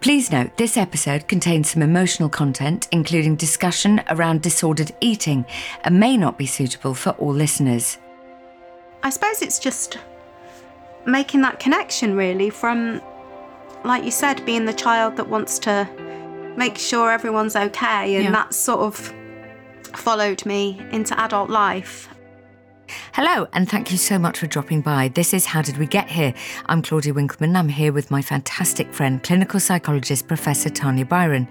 Please note this episode contains some emotional content, including discussion around disordered eating, and may not be suitable for all listeners. I suppose it's just making that connection, really, from, like you said, being the child that wants to make sure everyone's okay, and Yeah. that sort of followed me into adult life. Hello, and thank you so much for dropping by. This is How Did We Get Here? I'm Claudia Winkleman. I'm here with my fantastic friend, clinical psychologist Professor Tanya Byron.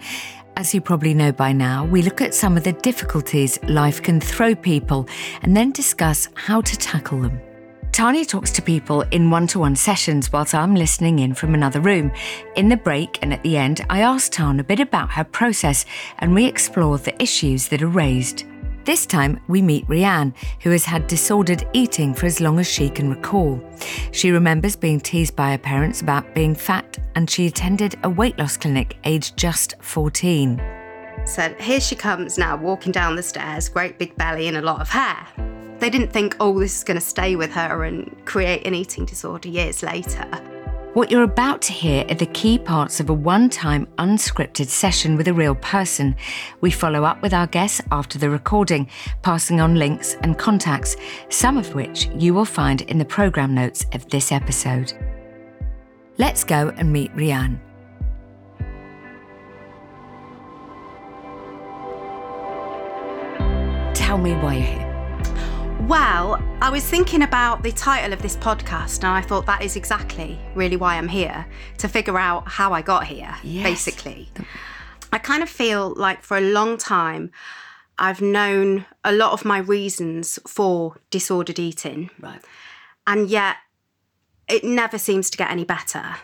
As you probably know by now, we look at some of the difficulties life can throw people and then discuss how to tackle them. Tanya talks to people in one to one sessions whilst I'm listening in from another room. In the break and at the end, I ask Tanya a bit about her process and we explore the issues that are raised. This time, we meet Rhian, who has had disordered eating for as long as she can recall. She remembers being teased by her parents about being fat, and she attended a weight loss clinic aged just 14. So here she comes now, walking down the stairs, great big belly and a lot of hair. They didn't think, oh, this is going to stay with her and create an eating disorder years later. What you're about to hear are the key parts of a one time unscripted session with a real person. We follow up with our guests after the recording, passing on links and contacts, some of which you will find in the programme notes of this episode. Let's go and meet Rhian. Tell me why you're here. Well, I was thinking about the title of this podcast, and I thought that is exactly really why I'm here to figure out how I got here, Yes. basically. I kind of feel like for a long time, I've known a lot of my reasons for disordered eating, Right. and yet it never seems to get any better.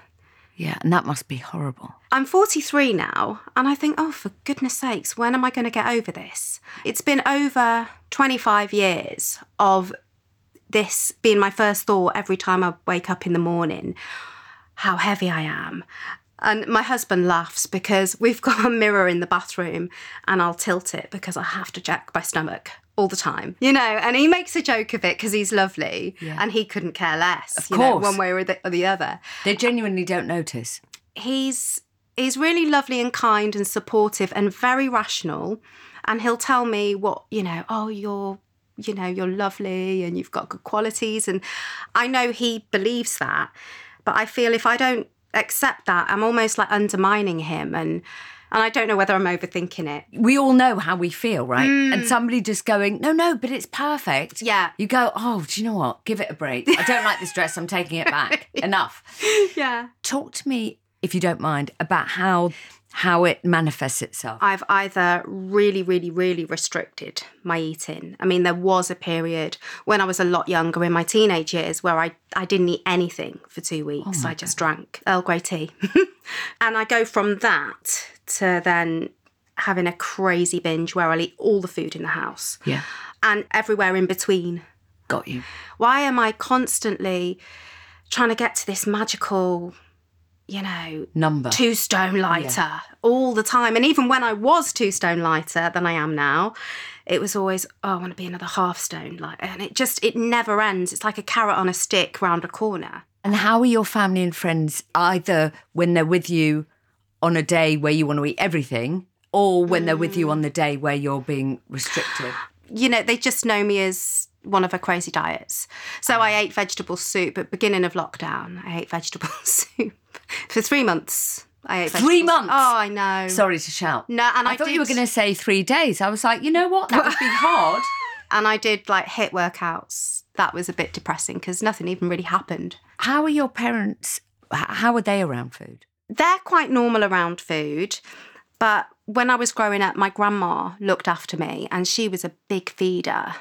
Yeah, and that must be horrible. I'm 43 now, and I think, oh, for goodness sakes, when am I going to get over this? It's been over 25 years of this being my first thought every time I wake up in the morning how heavy I am. And my husband laughs because we've got a mirror in the bathroom and I'll tilt it because I have to check my stomach all the time, you know. And he makes a joke of it because he's lovely Yeah. and he couldn't care less, Of you know, course. one way or the, or the other They genuinely don't notice. he's he's really lovely and kind and supportive and very rational and he'll tell me what you know oh you're you know you're lovely and you've got good qualities and i know he believes that but i feel if i don't accept that i'm almost like undermining him and and i don't know whether i'm overthinking it we all know how we feel, right? And mm. somebody just going, no, no, but it's perfect. Yeah. You go, oh, do you know what? Give it a break. I don't like this dress. I'm taking it back. Enough. yeah Talk to me, if you don't mind, about how how it manifests itself. I've either really, really, really restricted my eating. I mean, there was a period when I was a lot younger in my teenage years where I, I didn't eat anything for two oh weeks. I just drank Earl Grey tea. and I go from that to then having a crazy binge where I'll eat all the food in the house yeah. and everywhere in between. Got you. Why am I constantly trying to get to this magical, you know, Number. two stone lighter all the time. And even when I was two stone lighter than I am now, it was always, oh, I want to be another half stone lighter. And it just, it never ends. It's like a carrot on a stick round a corner. And how are your family and friends either when they're with you on a day where you want to eat everything or when they're with you on the day where you're being restricted? You know, they just know me as one of her crazy diets. So I ate vegetable soup at beginning of lockdown. I ate vegetable soup for three months. I ate Three months? Oh, I know. Sorry to shout. No, and I thought you were going to say three days. I was like, you know what? That would be hard. and I did like HIIT workouts. That was a bit depressing because nothing even really happened. How are your parents? How are they around food? they're quite normal around food, but when I was growing up, my grandma looked after me and she was a big feeder.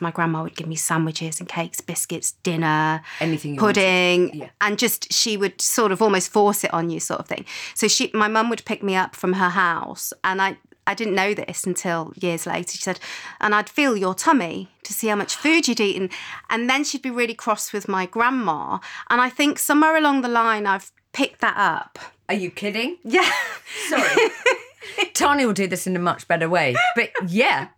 My grandma would give me sandwiches and cakes, biscuits, dinner, Anything pudding, Yeah. and just she would sort of almost force it on you, sort of thing. So she, my mum would pick me up from her house, and I, I didn't know this until years later. She said, and I'd feel your tummy to see how much food you'd eaten, and then she'd be really cross with my grandma. And I think somewhere along the line, I've picked that up. Are you kidding? Yeah. Sorry. Tanya will do this in a much better way. But yeah,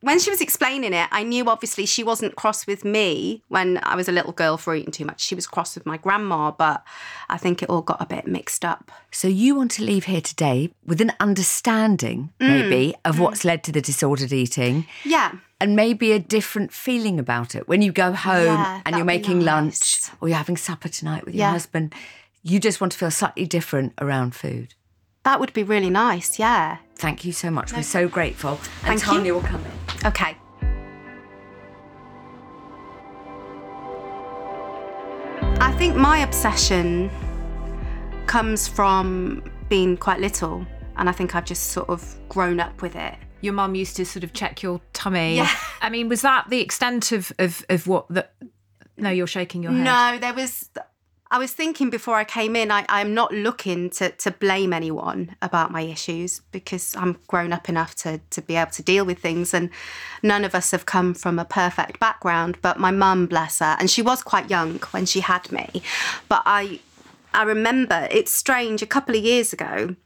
when she was explaining it, I knew obviously she wasn't cross with me when I was a little girl for eating too much. She was cross with my grandma, but I think it all got a bit mixed up. So you want to leave here today with an understanding, maybe, mm. of what's led to the disordered eating Yeah. and maybe a different feeling about it. When you go home Yeah, and you're making lunch or you're having supper tonight with your husband, you just want to feel slightly different around food. That would be really nice. Yeah. Thank you so much. We're so grateful. And Thank you. Tanya will come in. Okay. I think my obsession comes from being quite little, and I think I've just sort of grown up with it. Your mum used to sort of check your tummy. Yeah. I mean, was that the extent of of, of what the? No, you're shaking your head. No, there was. I was thinking before I came in, I, I'm not looking to, to blame anyone about my issues because I'm grown up enough to, to be able to deal with things. And none of us have come from a perfect background. But my mum, bless her, and she was quite young when she had me. But I, I remember, it's strange, a couple of years ago,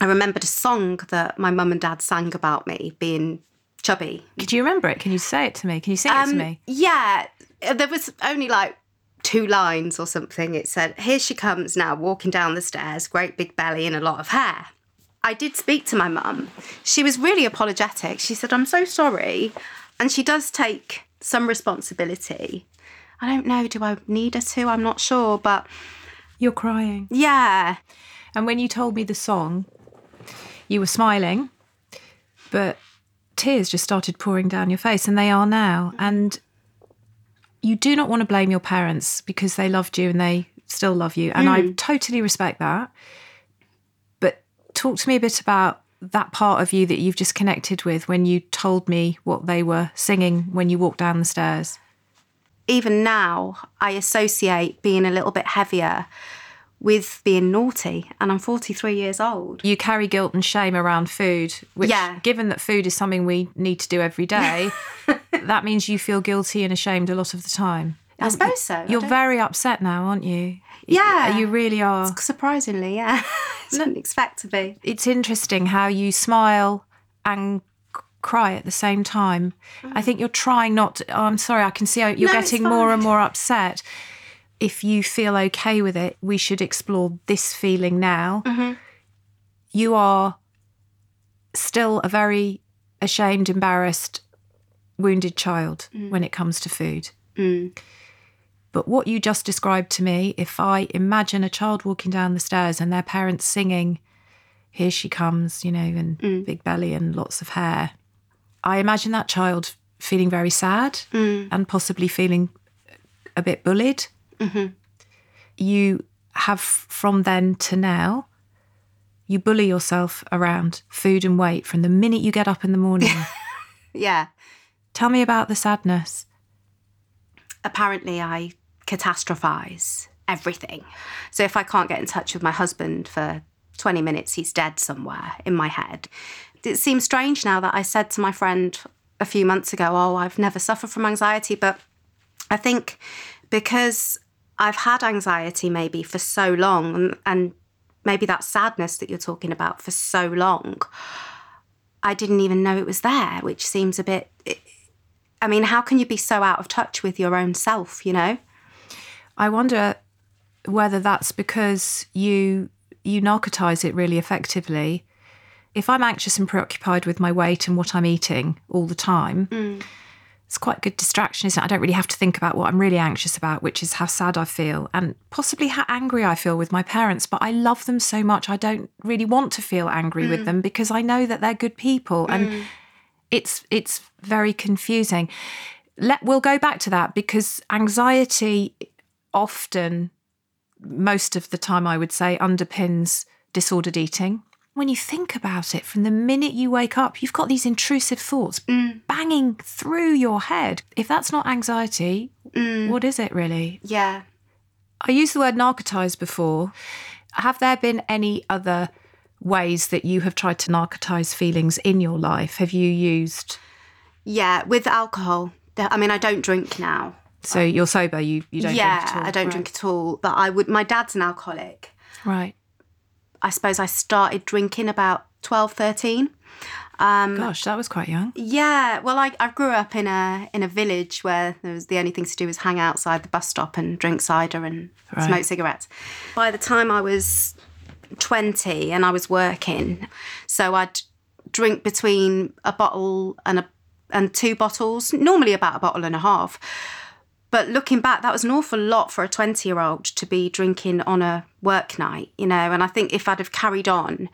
I remembered a song that my mum and dad sang about me being chubby. Could you remember it? Can you say it to me? Can you sing it to Um, me? Yeah, there was only like two lines or something. It said, Here she comes now, walking down the stairs, great big belly and a lot of hair. I did speak to my mum. She was really apologetic. She said, I'm so sorry. And she does take some responsibility. I don't know, do I need her to? I'm not sure. But You're crying. yeah, And when you told me the song, you were smiling, but tears just started pouring down your face, and they are now. And you do not want to blame your parents because they loved you and they still love you. And I mm. totally respect that. But talk to me a bit about that part of you that you've just connected with when you told me what they were singing when you walked down the stairs. even now, I associate being a little bit heavier with being naughty. And I'm 43 years old. you carry guilt and shame around food, which, Yeah. given that food is something we need to do every day, that means you feel guilty and ashamed a lot of the time. I suppose so. You're very upset now, aren't you? Yeah. You really are. Surprisingly, yeah. I Didn't expect to be. It's interesting how you smile and cry at the same time. I think you're trying not to, oh, I'm sorry, I can see you're Mm. No, getting more and more upset. If you feel okay with it, we should explore this feeling now. Mm-hmm. You are still a very ashamed, embarrassed, wounded child Mm. when it comes to food. But what you just described to me, if I imagine a child walking down the stairs and their parents singing, Here she comes, you know, and big belly and lots of hair, I imagine that child feeling very sad and possibly feeling a bit bullied. Mm-hmm. You have from then to now, you bully yourself around food and weight from the minute you get up in the morning. Yeah. Tell me about the sadness. Apparently, I catastrophize everything. So if I can't get in touch with my husband for 20 minutes, he's dead somewhere in my head. It seems strange now that I said to my friend a few months ago, Oh, I've never suffered from anxiety. But I think because I've had anxiety maybe for so long and, and maybe that sadness that you're talking about for so long, I didn't even know it was there, which seems a bit. I mean, how can you be so out of touch with your own self, you know? I wonder whether that's because you you narcotize it really effectively. If I'm anxious and preoccupied with my weight and what I'm eating all the time, mm. It's quite a good distraction, isn't it? I don't really have to think about what I'm really anxious about, which is how sad I feel and possibly how angry I feel with my parents. But I love them so much, I don't really want to feel angry with mm. them because I know that they're good people and mm. it's it's very confusing. Let we'll go back to that because anxiety often most of the time I would say underpins disordered eating. When you think about it, from the minute you wake up, you've got these intrusive thoughts mm. banging through your head. If that's not anxiety, mm. what is it really? Yeah. I used the word narcotized before. Have there been any other ways that you have tried to narcotize feelings in your life? Have you used Yeah, with alcohol. I mean, I don't drink now. so you're sober, you you don't yeah, drink at all? I don't Right. drink at all. But I would. My dad's an alcoholic. Right. I suppose I started drinking about 12, 13. Um, Gosh, that was quite young. Yeah, well, I, I grew up in a in a village where there was the only thing to do was hang outside the bus stop and drink cider and Right. smoke cigarettes. By the time I was twenty and I was working, so I'd drink between a bottle and a and two bottles, normally about a bottle and a half. But looking back, that was an awful lot for a 20 year old to be drinking on a work night, you know. And I think if I'd have carried on,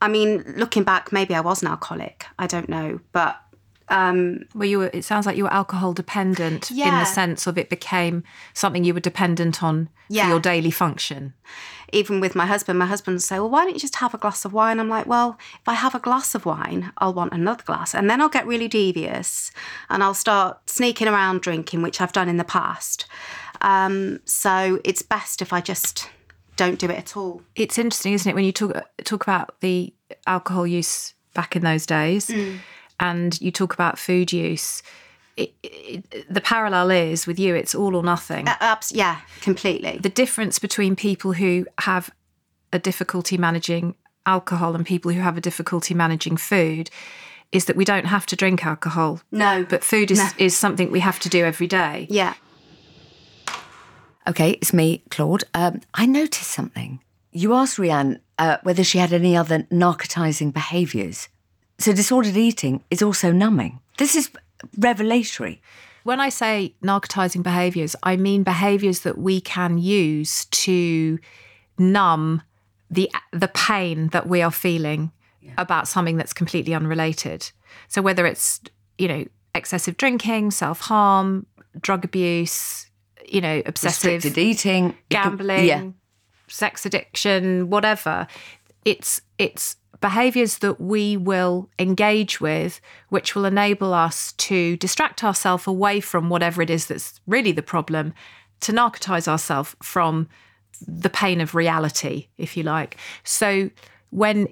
I mean, looking back, maybe I was an alcoholic. I don't know. But um, Well, you were. It sounds like you were alcohol dependent in the sense of it became something you were dependent on Yeah. for your daily function. even with my husband, my husband would say, Well, why don't you just have a glass of wine? I'm like, Well, if I have a glass of wine, I'll want another glass. And then I'll get really devious and I'll start sneaking around drinking, which I've done in the past. Um, so it's best if I just don't do it at all. It's interesting, isn't it, when you talk talk about the alcohol use back in those days, and you talk about food use. It, it, the parallel is with you; it's all or nothing. Uh, abs- yeah, completely. the difference between people who have a difficulty managing alcohol and people who have a difficulty managing food is that we don't have to drink alcohol. No. But food is, No. is something we have to do every day. Yeah. Okay, it's me, Claude. Um, I noticed something. You asked Rhian uh, whether she had any other narcotizing behaviours. So disordered eating is also numbing. This is revelatory. When I say narcotizing behaviors, I mean behaviors that we can use to numb the the pain that we are feeling about something that's completely unrelated. So whether it's, you know, excessive drinking, self-harm, drug abuse, you know, obsessive Restricted eating, gambling, yeah, sex addiction, whatever. It's it's behaviors that we will engage with which will enable us to distract ourselves away from whatever it is that's really the problem, to narcotize ourselves from the pain of reality, if you like. So when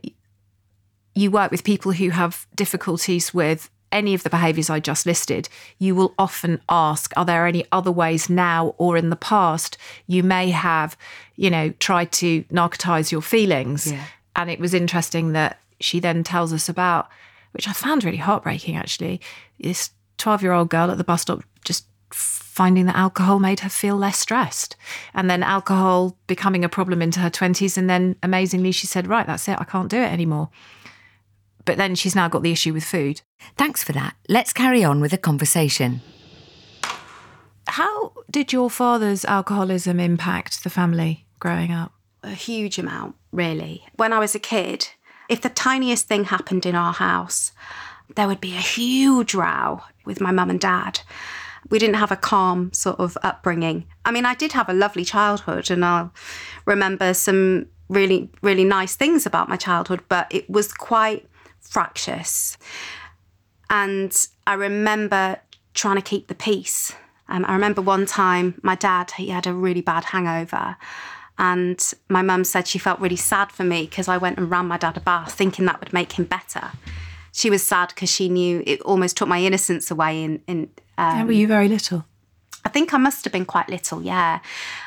you work with people who have difficulties with any of the behaviors I just listed, you will often ask, are there any other ways now or in the past you may have, you know, tried to narcotize your feelings? Yeah. And it was interesting that she then tells us about, which I found really heartbreaking actually, this 12 year old girl at the bus stop just finding that alcohol made her feel less stressed. And then alcohol becoming a problem into her 20s. And then amazingly, she said, right, that's it, I can't do it anymore. But then she's now got the issue with food. Thanks for that. Let's carry on with the conversation. How did your father's alcoholism impact the family growing up? A huge amount, really. When I was a kid, if the tiniest thing happened in our house, there would be a huge row with my mum and dad. We didn't have a calm sort of upbringing. I mean, I did have a lovely childhood, and I'll remember some really, really nice things about my childhood, but it was quite fractious. And I remember trying to keep the peace. Um, I remember one time my dad, he had a really bad hangover. And my mum said she felt really sad for me because I went and ran my dad a bath thinking that would make him better. She was sad because she knew it almost took my innocence away. In, in um, were you very little? I think I must have been quite little, yeah.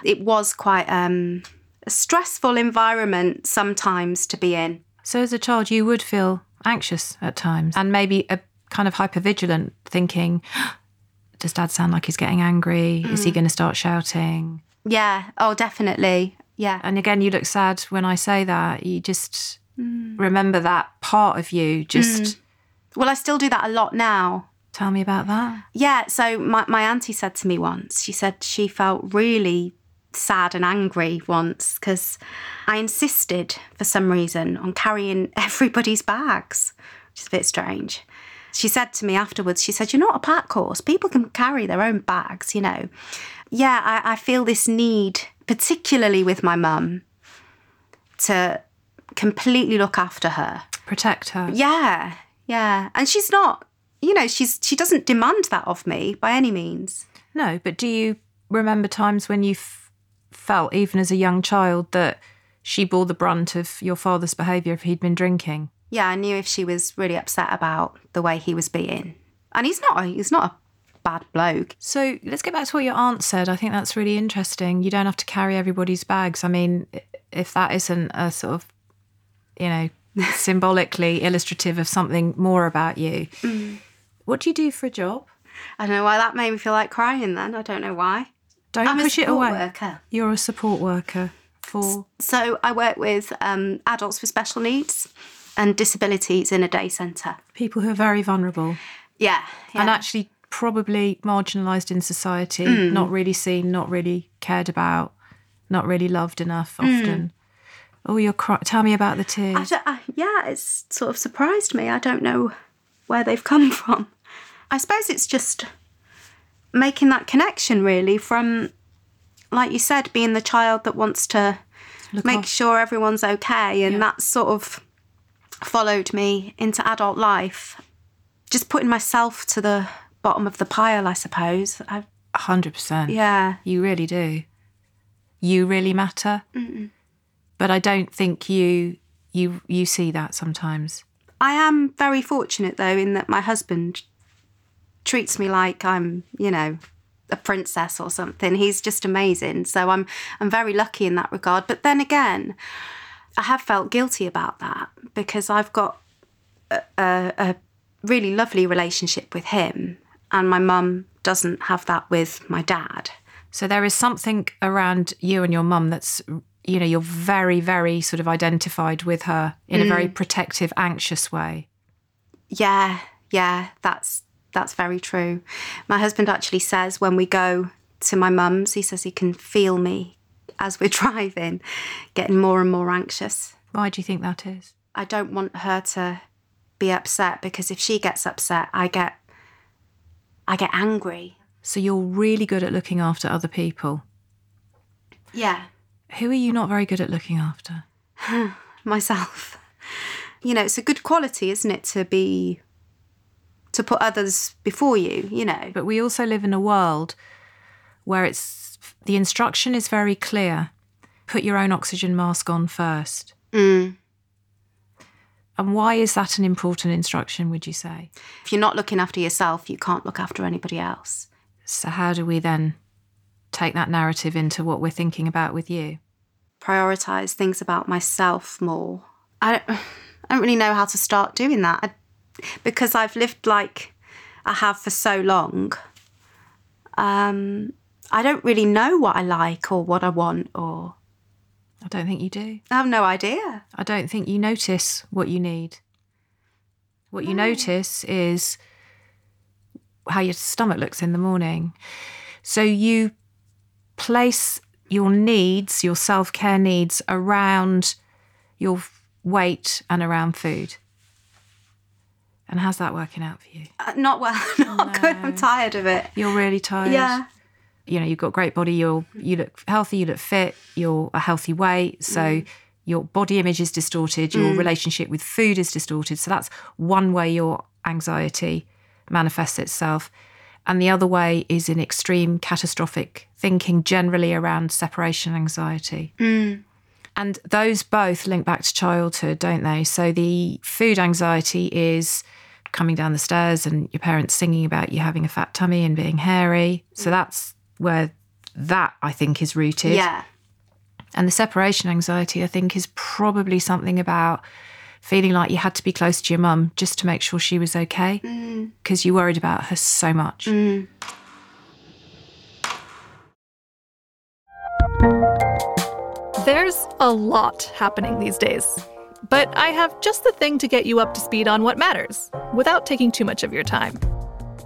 It was quite um, a stressful environment sometimes to be in. So as a child, you would feel anxious at times and maybe a kind of hypervigilant thinking, does dad sound like he's getting angry? Is he going to start shouting? Yeah, oh, definitely. Yeah. And again, you look sad when I say that. You just mm. remember that part of you. Just mm. Well, I still do that a lot now. tell me about that. Yeah, so my, my auntie said to me once, she said she felt really sad and angry once because I insisted for some reason on carrying everybody's bags, which is a bit strange. She said to me afterwards, she said, You're not a pack horse. People can carry their own bags, you know. Yeah, I, I feel this need, particularly with my mum, to completely look after her. Protect her. Yeah, yeah. And she's not, you know, she's she doesn't demand that of me by any means. No, but do you remember times when you f- felt, even as a young child, that she bore the brunt of your father's behaviour if he'd been drinking? Yeah, I knew if she was really upset about the way he was being. And he's not he's not a bad bloke. So let's get back to what your aunt said. I think that's really interesting. You don't have to carry everybody's bags. I mean, if that isn't a sort of, you know, symbolically illustrative of something more about you. What do you do for a job? I don't know why that made me feel like crying then. I don't know why. Don't I'm push it away. worker. You're a support worker for. So I work with um, adults with special needs and disabilities in a day centre. people who are very vulnerable Yeah, yeah. and actually probably marginalised in society, Mm. not really seen, not really cared about, not really loved enough Mm. often. Oh, you're cry- tell me about the I tears. don't- I- yeah, it's sort of surprised me. I don't know where they've come from. I suppose it's just making that connection, really, from, like you said, being the child that wants to make af- sure everyone's okay. And that sort of followed me into adult life. Just putting myself to the bottom of the pile, I suppose. I, hundred percent. yeah. You really do. You really matter. But I don't think you you you see that sometimes. I am very fortunate though in that my husband treats me like I'm, you know, a princess or something. He's just amazing. So I'm I'm very lucky in that regard. But then again, I have felt guilty about that because I've got a, a, a really lovely relationship with him and my mum doesn't have that with my dad. So there is something around you and your mum that's you know you're very very sort of identified with her in a very mm. protective anxious way. Yeah, yeah, that's that's very true. My husband actually says when we go to my mum's, he says he can feel me as we're driving, getting more and more anxious. Why do you think that is? I don't want her to be upset because if she gets upset, I get I get angry. So you're really good at looking after other people. Yeah, Who are you not very good at looking after? myself. You know, it's a good quality, isn't it, to be to put others before you, you know. But we also live in a world where it's the instruction is very clear. Put your own oxygen mask on first. Mm. And why is that an important instruction, would you say? If you're not looking after yourself, you can't look after anybody else. So, how do we then take that narrative into what we're thinking about with you? prioritize things about myself more. I don't, I don't really know how to start doing that I, because I've lived like I have for so long. Um, I don't really know what I like or what I want, or I don't think you do. I have no idea. I don't think you notice what you need. What you notice is how your stomach looks in the morning. So you place your needs, your self care needs, around your weight and around food. And how's that working out for you? Uh, not well, not good. I'm tired of it. You're really tired. Yeah. You know, you've got great body. You're you look healthy. You look fit. You're a healthy weight. So mm. your body image is distorted. Your mm. relationship with food is distorted. So that's one way your anxiety manifests itself. And the other way is in extreme catastrophic thinking, generally around separation anxiety. Mm. And those both link back to childhood, don't they? So the food anxiety is coming down the stairs and your parents singing about you having a fat tummy and being hairy. So that's where that I think is rooted. Yeah. And the separation anxiety, I think, is probably something about feeling like you had to be close to your mum just to make sure she was okay mm. because you worried about her so much. Mm. There's a lot happening these days. But I have just the thing to get you up to speed on what matters without taking too much of your time.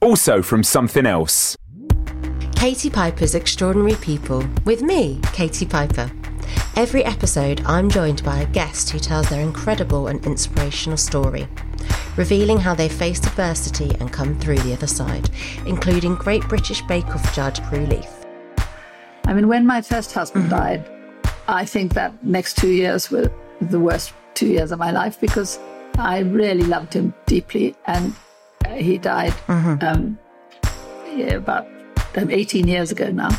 Also from Somethin' Else. Katie Piper's Extraordinary People with me, Katie Piper. Every episode, I'm joined by a guest who tells their incredible and inspirational story, revealing how they faced adversity and come through the other side, including Great British Bake Off judge Prue Leith. I mean, when my first husband mm-hmm. died, I think that next two years were the worst two years of my life because I really loved him deeply, and uh, he died um, yeah, about um, 18 years ago now.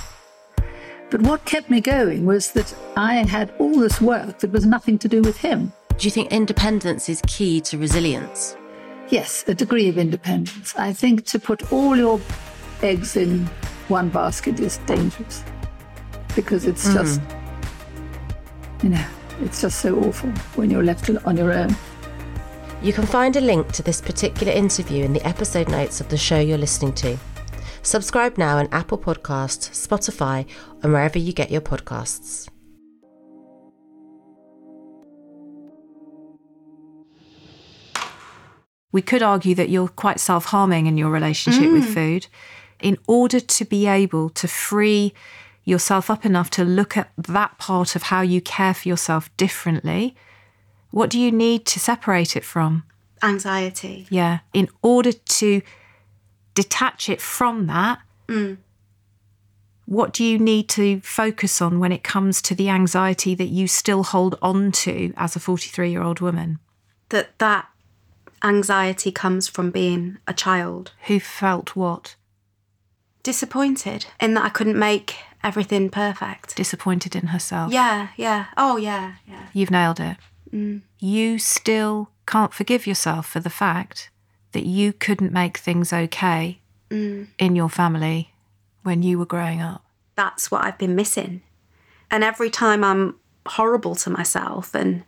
But what kept me going was that I had all this work that was nothing to do with him. Do you think independence is key to resilience? Yes, a degree of independence. I think to put all your eggs in one basket is dangerous because it's just, you know, it's just so awful when you're left on your own. You can find a link to this particular interview in the episode notes of the show you're listening to. Subscribe now on Apple Podcasts, Spotify, and wherever you get your podcasts. We could argue that you're quite self harming in your relationship with mm. food. In order to be able to free yourself up enough to look at that part of how you care for yourself differently, what do you need to separate it from? Anxiety. Yeah. In order to detach it from that, mm. what do you need to focus on when it comes to the anxiety that you still hold on to as a 43 year old woman That that anxiety comes from being a child. who felt what? Disappointed in that I couldn't make everything perfect. Disappointed in herself. Yeah, yeah. Oh, yeah, yeah. You've nailed it. You still can't forgive yourself for the fact that you couldn't make things okay in your family when you were growing up. That's what I've been missing. And every time I'm horrible to myself and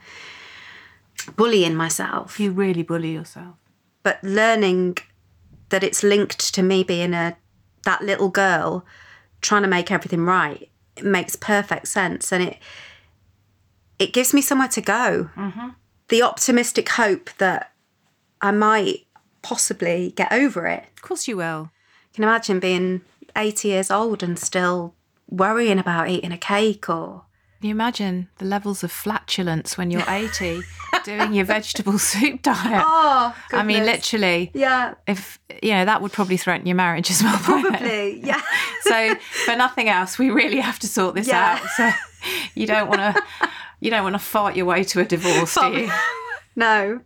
bullying myself, You really bully yourself. but learning that it's linked to me being a that little girl trying to make everything right it makes perfect sense and it it gives me somewhere to go mm-hmm. the optimistic hope that i might possibly get over it Of course you will. I can imagine being 80 years old and still worrying about eating a cake or Can you imagine the levels of flatulence when you're 80 doing your vegetable soup diet? oh I mean, literally. yeah If you know, that would probably threaten your marriage as well. probably yeah So, for nothing else, we really have to sort this Yeah. out. So, you don't want to, you don't want to fart your way to a divorce, do you? no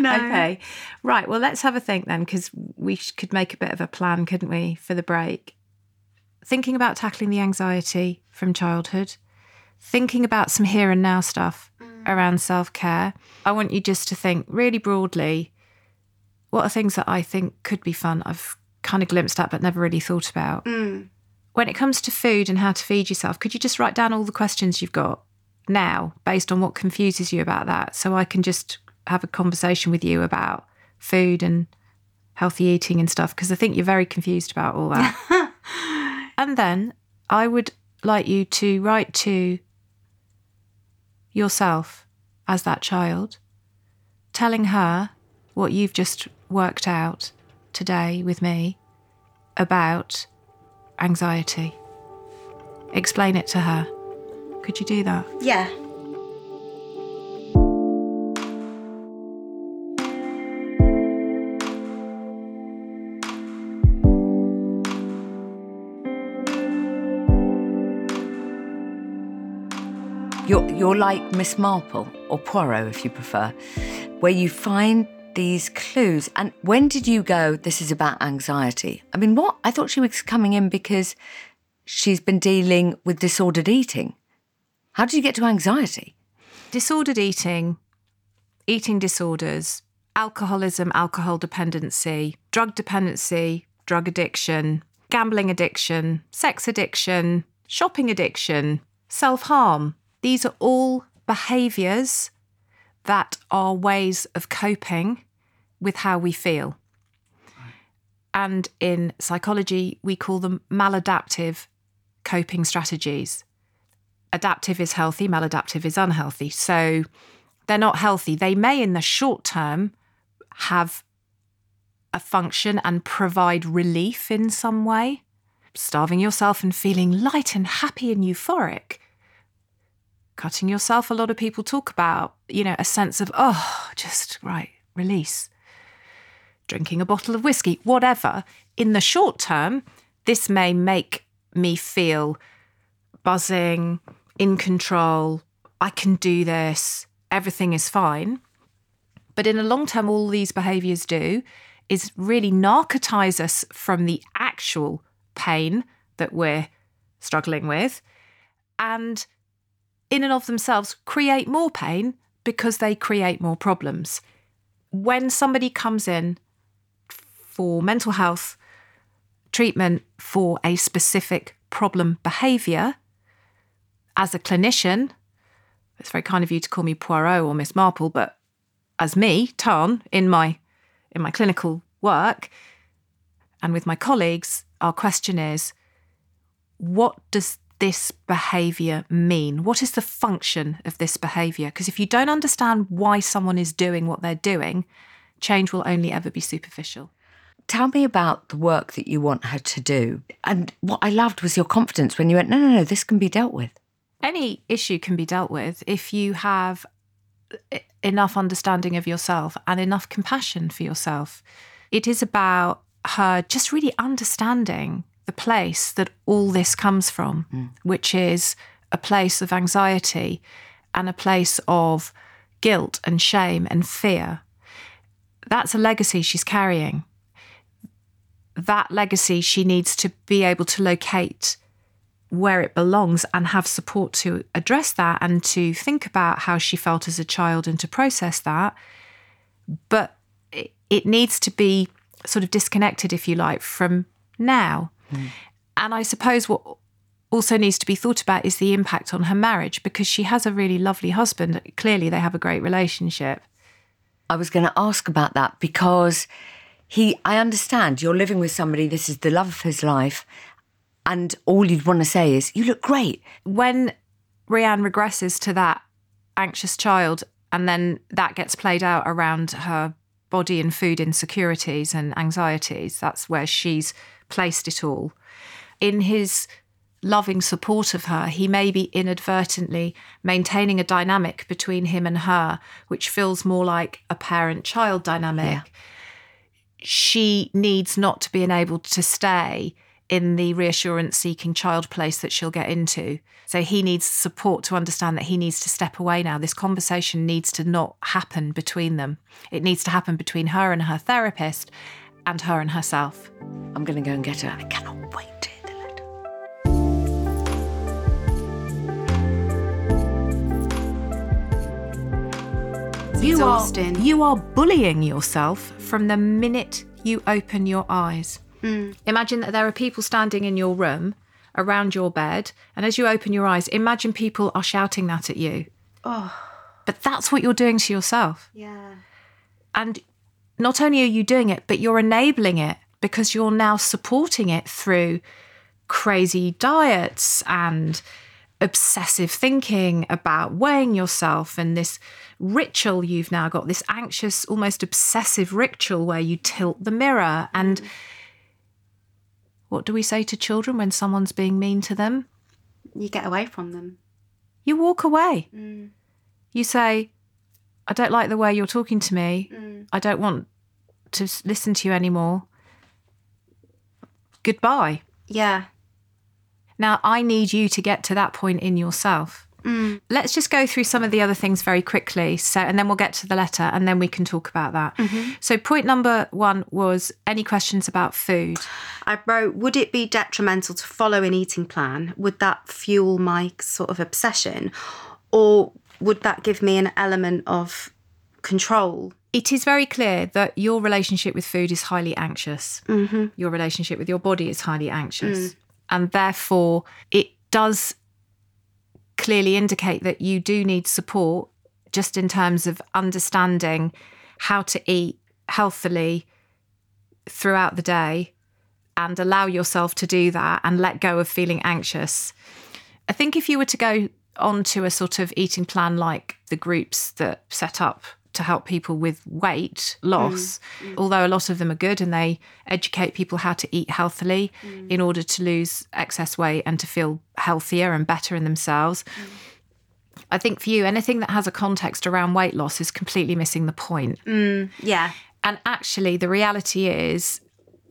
no Okay. Right. Well, let's have a think then, because we sh- could make a bit of a plan, couldn't we, for the break? Thinking about tackling the anxiety from childhood, thinking about some here and now stuff mm. around self care. I want you just to think really broadly what are things that I think could be fun? I've kind of glimpsed at, but never really thought about. Mm. When it comes to food and how to feed yourself, could you just write down all the questions you've got now based on what confuses you about that so I can just have a conversation with you about food and healthy eating and stuff because I think you're very confused about all that. and then I would like you to write to yourself as that child, telling her what you've just worked out today with me about anxiety. Explain it to her. Could you do that? yeah You're, you're like Miss Marple or Poirot, if you prefer, where you find these clues. And when did you go, this is about anxiety? I mean, what? I thought she was coming in because she's been dealing with disordered eating. How did you get to anxiety? Disordered eating, eating disorders, alcoholism, alcohol dependency, drug dependency, drug addiction, gambling addiction, sex addiction, shopping addiction, self harm. These are all behaviors that are ways of coping with how we feel. And in psychology, we call them maladaptive coping strategies. Adaptive is healthy, maladaptive is unhealthy. So they're not healthy. They may, in the short term, have a function and provide relief in some way. Starving yourself and feeling light and happy and euphoric. Cutting yourself, a lot of people talk about, you know, a sense of, oh, just right, release. Drinking a bottle of whiskey, whatever. In the short term, this may make me feel buzzing, in control, I can do this, everything is fine. But in the long term, all these behaviors do is really narcotize us from the actual pain that we're struggling with and in and of themselves create more pain because they create more problems. When somebody comes in for mental health treatment for a specific problem behavior, as a clinician, it's very kind of you to call me Poirot or Miss Marple, but as me, Tarn, in my in my clinical work and with my colleagues, our question is what does this behavior mean? What is the function of this behavior? Because if you don't understand why someone is doing what they're doing, change will only ever be superficial. Tell me about the work that you want her to do. And what I loved was your confidence when you went, no, no, no, this can be dealt with. Any issue can be dealt with if you have enough understanding of yourself and enough compassion for yourself. It is about her just really understanding the place that all this comes from, mm. which is a place of anxiety and a place of guilt and shame and fear. That's a legacy she's carrying. That legacy she needs to be able to locate where it belongs and have support to address that and to think about how she felt as a child and to process that. But it, needs to be sort of disconnected, if you like, from now. Mm. And I suppose what also needs to be thought about is the impact on her marriage because she has a really lovely husband. Clearly, they have a great relationship. I was going to ask about that because he, I understand you're living with somebody, this is the love of his life, and all you'd want to say is, You look great. When Rhian regresses to that anxious child, and then that gets played out around her body and food insecurities and anxieties, that's where she's placed it all. In his loving support of her, he may be inadvertently maintaining a dynamic between him and her, which feels more like a parent child dynamic. Yeah. She needs not to be enabled to stay in the reassurance seeking child place that she'll get into. So he needs support to understand that he needs to step away now. This conversation needs to not happen between them. It needs to happen between her and her therapist and her and herself. I'm going to go and get her. I cannot wait to hear the letter. You are, you are bullying yourself from the minute you open your eyes. Mm. Imagine that there are people standing in your room around your bed, and as you open your eyes, imagine people are shouting that at you. Oh. But that's what you're doing to yourself. Yeah. And not only are you doing it, but you're enabling it because you're now supporting it through crazy diets and obsessive thinking about weighing yourself and this ritual you've now got, this anxious, almost obsessive ritual where you tilt the mirror and. Mm what do we say to children when someone's being mean to them? You get away from them. You walk away. Mm. You say, I don't like the way you're talking to me. Mm. I don't want to listen to you anymore. Goodbye. Yeah. Now, I need you to get to that point in yourself. Mm. Let's just go through some of the other things very quickly. So, and then we'll get to the letter and then we can talk about that. Mm-hmm. So, point number one was any questions about food? I wrote, would it be detrimental to follow an eating plan? Would that fuel my sort of obsession? Or would that give me an element of control it is very clear that your relationship with food is highly anxious. Mm-hmm. Your relationship with your body is highly anxious. And therefore, it does clearly indicate that you do need support just in terms of understanding how to eat healthily throughout the day and allow yourself to do that and let go of feeling anxious. I think if you were to go onto a sort of eating plan like the groups that set up to help people with weight loss, mm, mm. although a lot of them are good and they educate people how to eat healthily mm. in order to lose excess weight and to feel healthier and better in themselves. I think for you, anything that has a context around weight loss is completely missing the point. Yeah. And actually, the reality is,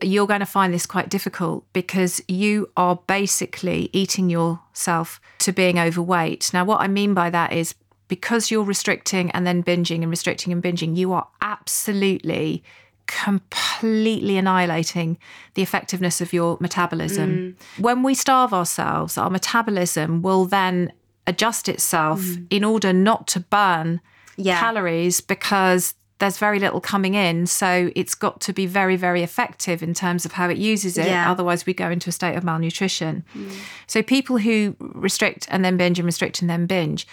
you're going to find this quite difficult because you are basically eating yourself to being overweight. Now, what I mean by that is because you're restricting and then binging and restricting and binging, you are absolutely completely annihilating the effectiveness of your metabolism. Mm. When we starve ourselves, our metabolism will then adjust itself mm. in order not to burn Yeah. calories because there's very little coming in. So it's got to be very, very effective in terms of how it uses it. Yeah. Otherwise, we go into a state of malnutrition. Mm. So people who restrict and then binge and restrict and then binge,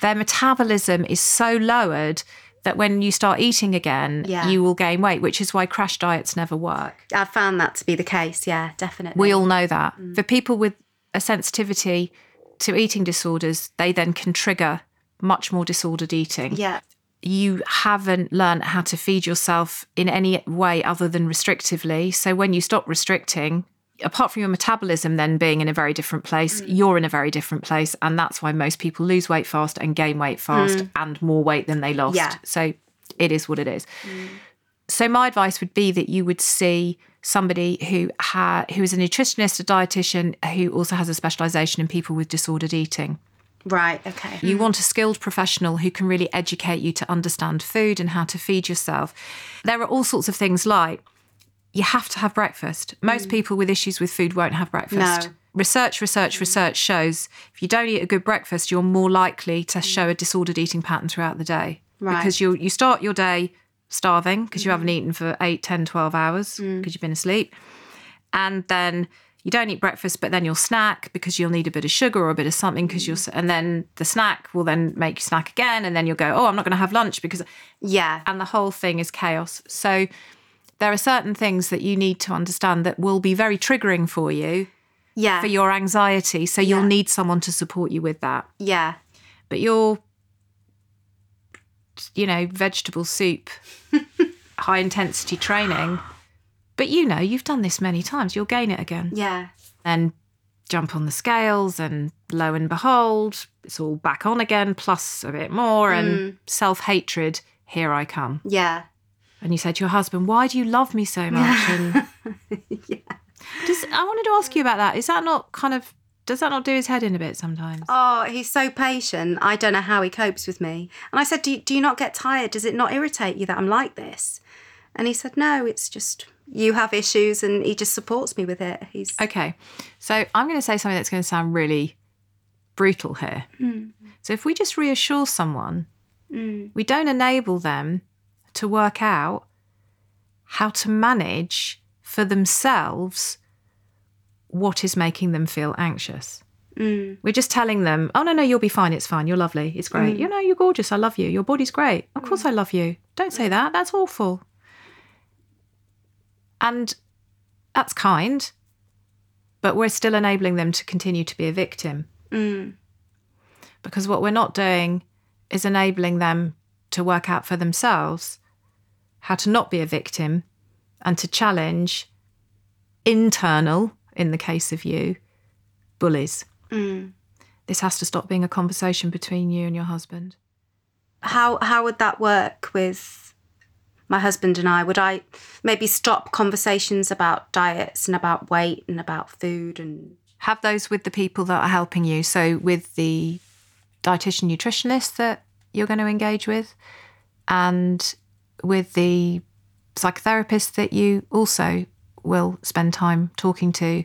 their metabolism is so lowered that when you start eating again, Yeah. you will gain weight, which is why crash diets never work. I've found that to be the case. Yeah, definitely. We all know that. Mm. For people with a sensitivity to eating disorders, they then can trigger much more disordered eating. Yeah. You haven't learned how to feed yourself in any way other than restrictively. So when you stop restricting, apart from your metabolism then being in a very different place, mm. you're in a very different place. And that's why most people lose weight fast and gain weight fast mm. and more weight than they lost. Yeah. So it is what it is. Mm. So my advice would be that you would see somebody who ha- who is a nutritionist, a dietitian, who also has a specialization in people with disordered eating. Right. Okay. You want a skilled professional who can really educate you to understand food and how to feed yourself. There are all sorts of things like you have to have breakfast. Most mm. people with issues with food won't have breakfast. No. Research, research, mm. research shows if you don't eat a good breakfast, you're more likely to mm. show a disordered eating pattern throughout the day. Right. Because you you start your day starving because you haven't eaten for 8, 10, 12 hours because you've been asleep. And then you don't eat breakfast, but then you'll snack because you'll need a bit of sugar or a bit of something because you'll, and then the snack will then make you snack again. And then you'll go, oh, I'm not going to have lunch because, Yeah. and the whole thing is chaos. So there are certain things that you need to understand that will be very triggering for you Yeah. for your anxiety. So you'll Yeah. need someone to support you with that. yeah. But your, you know, vegetable soup, high intensity training, but you know, you've done this many times, you'll gain it again. Yeah. Then jump on the scales, and lo and behold, it's all back on again, plus a bit more, and mm. self hatred. Here I come. Yeah. And you said to your husband, Why do you love me so much? And Does, I wanted to ask you about that. Is that not kind of, does that not do his head in a bit sometimes? Oh, he's so patient. I don't know how he copes with me. And I said, do you, do you not get tired? Does it not irritate you that I'm like this? And he said, No, it's just you have issues and he just supports me with it. He's Okay. So I'm going to say something that's going to sound really brutal here. Hmm. So if we just reassure someone, hmm. we don't enable them to work out how to manage for themselves what is making them feel anxious. Mm. We're just telling them, oh, no, no, you'll be fine. It's fine. You're lovely. It's great. Mm. You know, you're gorgeous. I love you. Your body's great. Of course, mm. I love you. Don't say that. That's awful. And that's kind, but we're still enabling them to continue to be a victim. Because what we're not doing is enabling them to work out for themselves how to not be a victim and to challenge internal, in the case of you, bullies. Mm. This has to stop being a conversation between you and your husband. how how would that work with my husband and I? Would I maybe stop conversations about diets and about weight and about food and have those with the people that are helping you. So with the dietitian nutritionist that you're going to engage with, and with the psychotherapist that you also will spend time talking to.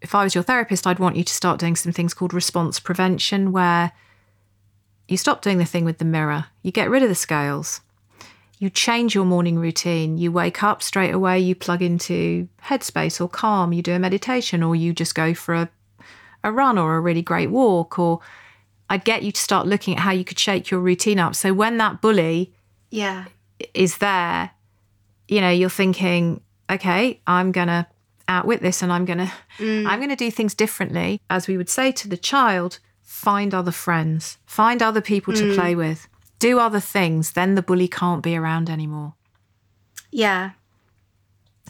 If I was your therapist, I'd want you to start doing some things called response prevention, where you stop doing the thing with the mirror, you get rid of the scales, you change your morning routine. You wake up straight away, you plug into Headspace or Calm, you do a meditation, or you just go for a, a run or a really great walk. Or I'd get you to start looking at how you could shake your routine up. So when that bully Yeah. Is there, you know, you're thinking, okay, I'm gonna outwit this and I'm gonna mm. I'm gonna do things differently. As we would say to the child, find other friends, find other people to mm. play with, do other things, then the bully can't be around anymore. Yeah.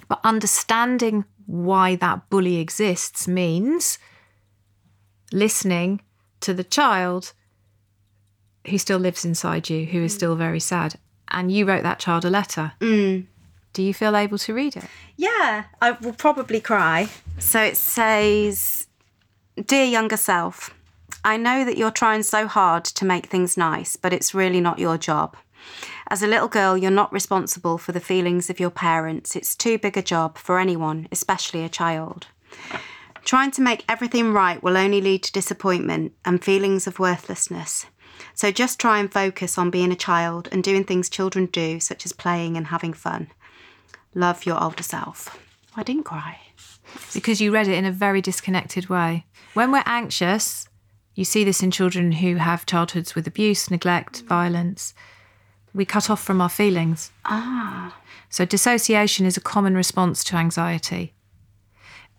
But understanding why that bully exists means listening to the child who still lives inside you, who is mm. still very sad. And you wrote that child a letter. Mm. Do you feel able to read it? Yeah, I will probably cry. So it says, Dear younger self, I know that you're trying so hard to make things nice, but it's really not your job. As a little girl, you're not responsible for the feelings of your parents. It's too big a job for anyone, especially a child. Trying to make everything right will only lead to disappointment and feelings of worthlessness. So just try and focus on being a child and doing things children do, such as playing and having fun. Love your older self. I didn't cry. Because you read it in a very disconnected way. When we're anxious, you see this in children who have childhoods with abuse, neglect, violence. We cut off from our feelings. Ah. So dissociation is a common response to anxiety.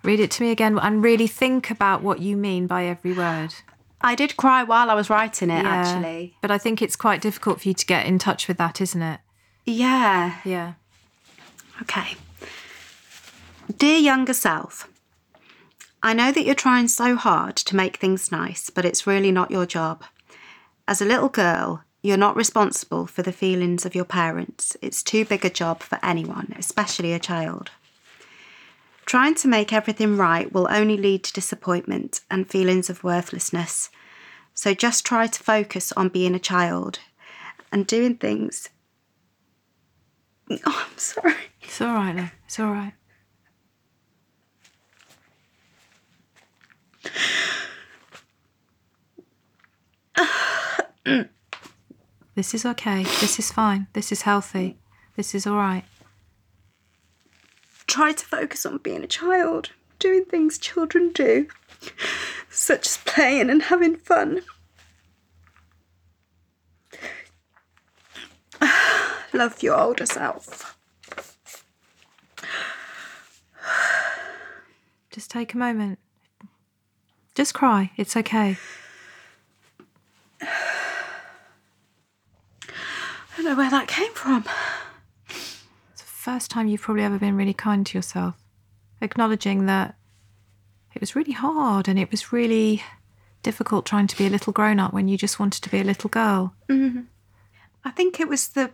Read it to me again and really think about what you mean by every word. I did cry while I was writing it, Yeah. actually. But I think it's quite difficult for you to get in touch with that, isn't it? Yeah. Yeah. Okay. Dear younger self, I know that you're trying so hard to make things nice, but it's really not your job. As a little girl, you're not responsible for the feelings of your parents. It's too big a job for anyone, especially a child. Trying to make everything right will only lead to disappointment and feelings of worthlessness. So just try to focus on being a child and doing things. Oh, I'm sorry. It's all right, love. It's all right. this is okay. This is fine. This is healthy. This is all right. Try to focus on being a child, doing things children do, such as playing and having fun. Love your older self. Just take a moment. Just cry. It's okay. I don't know where that came from. First time you've probably ever been really kind to yourself. Acknowledging that it was really hard and it was really difficult trying to be a little grown up when you just wanted to be a little girl. I think it was the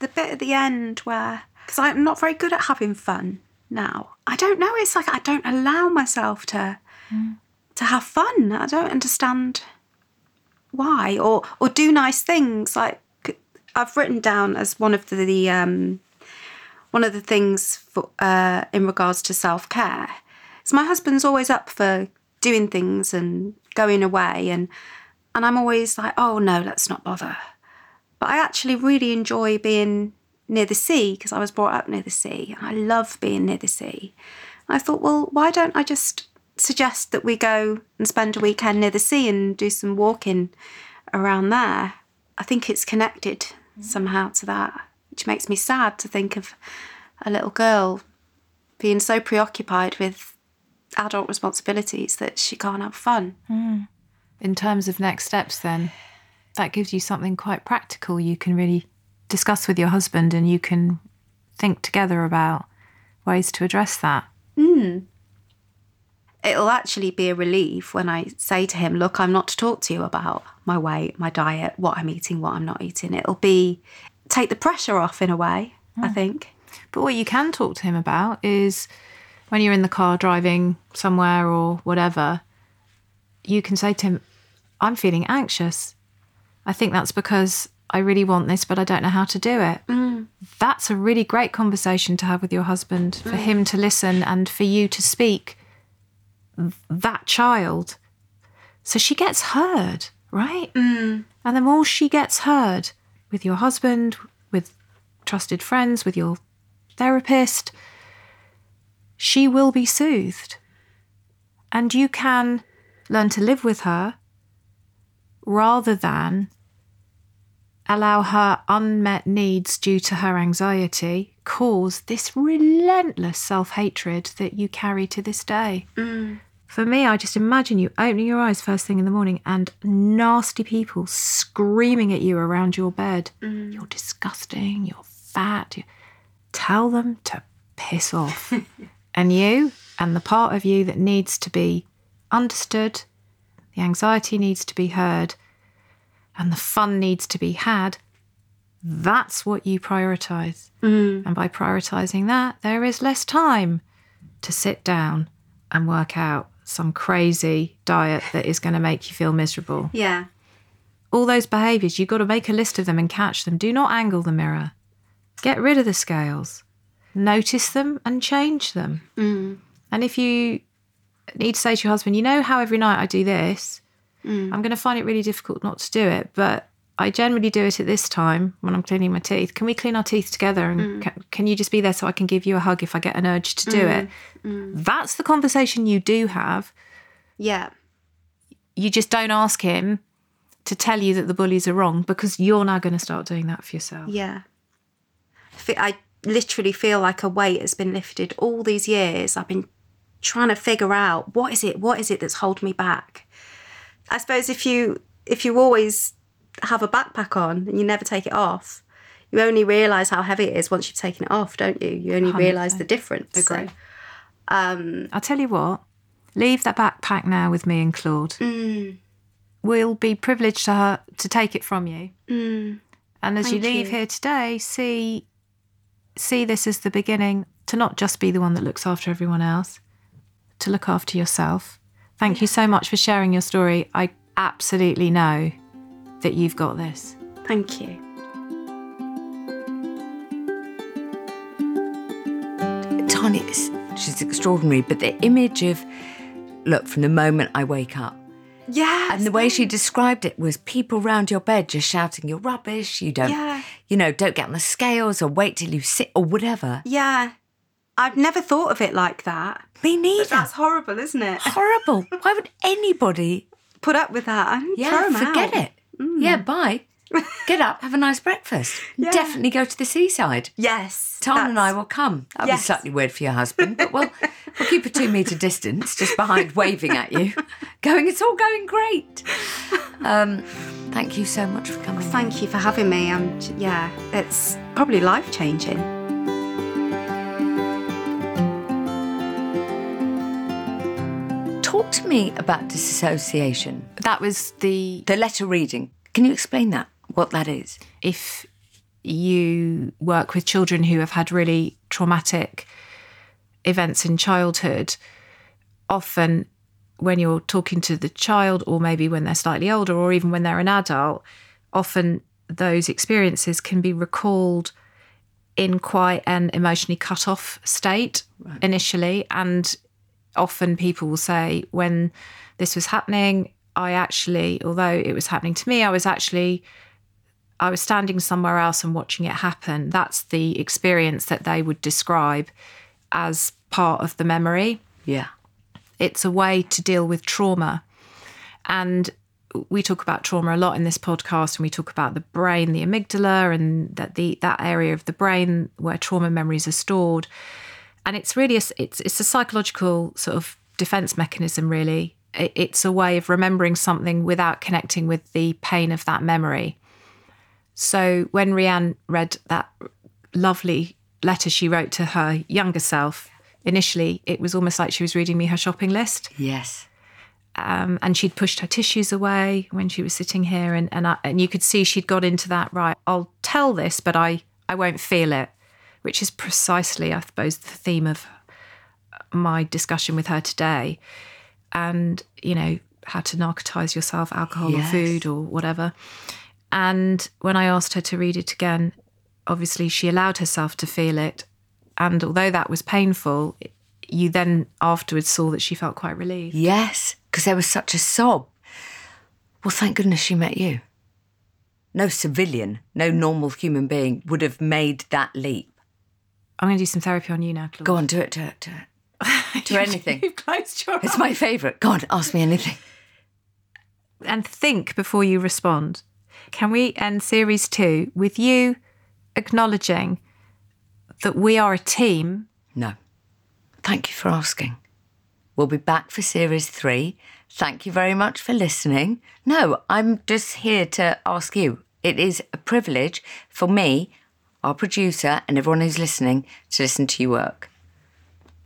the bit at the end where because I'm not very good at having fun now. I don't know. It's like I don't allow myself to to have fun. I don't understand why or or do nice things. Like I've written down as one of the, the um one of the things for uh in regards to self care. is my husband's always up for doing things and going away and and I'm always like, oh no, let's not bother. But I actually really enjoy being near the sea because I was brought up near the sea and I love being near the sea. And I thought, well, why don't I just suggest that we go and spend a weekend near the sea and do some walking around there? I think it's connected somehow to that, which makes me sad to think of a little girl being so preoccupied with adult responsibilities that she can't have fun. Mm. In terms of next steps, then, that gives you something quite practical you can really discuss with your husband and you can think together about ways to address that. Hmm. it'll actually be a relief when I say to him, Look, I'm not to talk to you about my weight, my diet, what I'm eating, what I'm not eating. It'll be take the pressure off in a way, I mm. think. But what you can talk to him about is when you're in the car driving somewhere or whatever, you can say to him, I'm feeling anxious. I think that's because I really want this, but I don't know how to do it. Mm. That's a really great conversation to have with your husband, for mm. him to listen and for you to speak that child. So she gets heard, right? And the more she gets heard with your husband, with trusted friends, with your therapist, she will be soothed. And you can learn to live with her rather than allow her unmet needs due to her anxiety cause this relentless self hatred that you carry to this day. Mm. For me, I just imagine you opening your eyes first thing in the morning and nasty people screaming at you around your bed. Mm. You're disgusting, you're fat. You... Tell them to piss off. and you and the part of you that needs to be understood, the anxiety needs to be heard, and the fun needs to be had. That's what you prioritize. Mm. And by prioritizing that, there is less time to sit down and work out some crazy diet that is going to make you feel miserable. Yeah. All those behaviors, you've got to make a list of them and catch them. Do not angle the mirror. Get rid of the scales. Notice them and change them. Mm. And if you need to say to your husband, you know how every night I do this, mm. I'm going to find it really difficult not to do it, but I generally do it at this time when I'm cleaning my teeth. Can we clean our teeth together? And mm. can, can you just be there so I can give you a hug if I get an urge to do it? Mm. Mm. That's the conversation you do have. Yeah. You just don't ask him to tell you that the bullies are wrong because you're now going to start doing that for yourself. Yeah. I I literally feel like a weight has been lifted all these years. I've been trying to figure out what is it, what is it that's holding me back. I suppose if you if you always have a backpack on and you never take it off, you only realise how heavy it is once you've taken it off, don't you? You only realise the difference. So, Agree. Um, I'll tell you what, leave that backpack now with me and Claude. Mm. We'll be privileged to, her, to take it from you. Mm. And as you leave you. here today, see see this as the beginning to not just be the one that looks after everyone else, to look after yourself. Thank you so much for sharing your story. I absolutely know that you've got this. thank you. Tanya, is- she's extraordinary, but the image of, look, from the moment I wake up, Yeah. and the way she described it was people round your bed just shouting, you're rubbish, you don't, Yeah. you know, don't get on the scales or wait till you sit or whatever. Yeah. I've never thought of it like that. Me neither. But that's horrible, isn't it? horrible. Why would anybody? Put up with that. and Yeah, throw 'em forget out. it. Yeah, bye. Get up, have a nice breakfast. Definitely go to the seaside. Yes. Tan and I will come. That'll Yes. be slightly weird for your husband, but we'll we'll keep a two metre distance just behind waving at you, going, it's all going great. Um, thank you so much for coming. Thank you for having me. I'm, yeah, it's probably life changing. Me about disassociation. That was the The letter reading. Can you explain that? What that is? if you work with children who have had really traumatic events in childhood, often when you're talking to the child, or maybe when they're slightly older, or even when they're an adult, often those experiences can be recalled in quite an emotionally cut off state initially. And often people will say, when this was happening, I actually, although it was happening to me, I was actually I was standing somewhere else and watching it happen. That's the experience that they would describe as part of the memory. Yeah. It's a way to deal with trauma. And we talk about trauma a lot in this podcast and we talk about the brain, the amygdala and that the that area of the brain where trauma memories are stored. And it's really a, it's it's a psychological sort of defense mechanism really. It- It's a way of remembering something without connecting with the pain of that memory. So when Rhian read that lovely letter she wrote to her younger self, initially it was almost like she was reading me her shopping list. Yes. Um, and she'd pushed her tissues away when she was sitting here, and and, I, and you could see she'd got into that. Right, I'll tell this, but I I won't feel it, which is precisely, I suppose, the theme of my discussion with her today. And you know how to narcotize yourself, alcohol or food or whatever. And when I asked her to read it again, obviously she allowed herself to feel it. And although that was painful, you then afterwards saw that she felt quite relieved. Yes, because there was such a sob. Well, thank goodness she met you. no civilian, no normal human being would have made that leap. I'm going to do some therapy on you now, Claude. Go on, do it, do it, do it. Do anything. You've closed your It's my favourite. Go on, ask me anything. and think before you respond. Can we end series two with you acknowledging that we are a team? No. Thank you for asking. We'll be back for series three. Thank you very much for listening. No, I'm just here to ask you. It is a privilege for me, our producer, and everyone who's listening to listen to your work.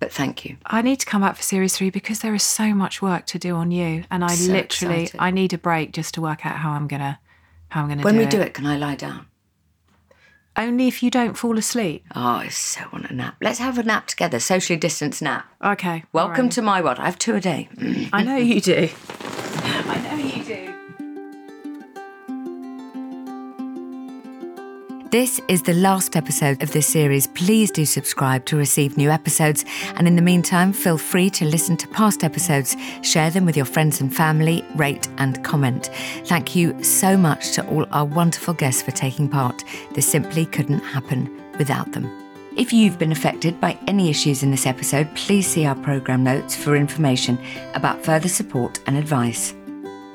But thank you. I need to come back for series three because there is so much work to do on you, and I So literally excited. I need a break just to work out how I'm gonna how I'm gonna When do we it. do it, can I lie down? Only if you don't fall asleep. Oh, I so want a nap. Let's have a nap together, socially distanced nap. Okay. Welcome to my world. I have two a day. I know you do. I know This is the last episode of this series. Please do subscribe to receive new episodes. And in the meantime, feel free to listen to past episodes, share them with your friends and family, rate and comment. Thank you so much to all our wonderful guests for taking part. This simply couldn't happen without them. If you've been affected by any issues in this episode, please see our programme notes for information about further support and advice.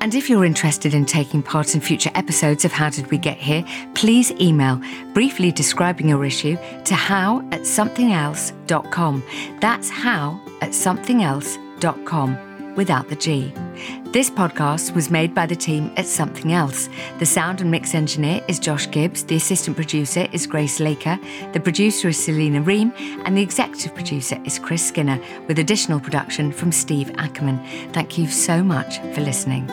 And if you're interested in taking part in future episodes of How Did We Get Here, please email briefly describing your issue to how at somethingelse.com. That's how at somethingelse.com without the G. This podcast was made by the team at Somethin' Else. The sound and mix engineer is Josh Gibbs, the assistant producer is Grace Laker, the producer is Selena Ream, and the executive producer is Chris Skinner, with additional production from Steve Ackerman. Thank you so much for listening.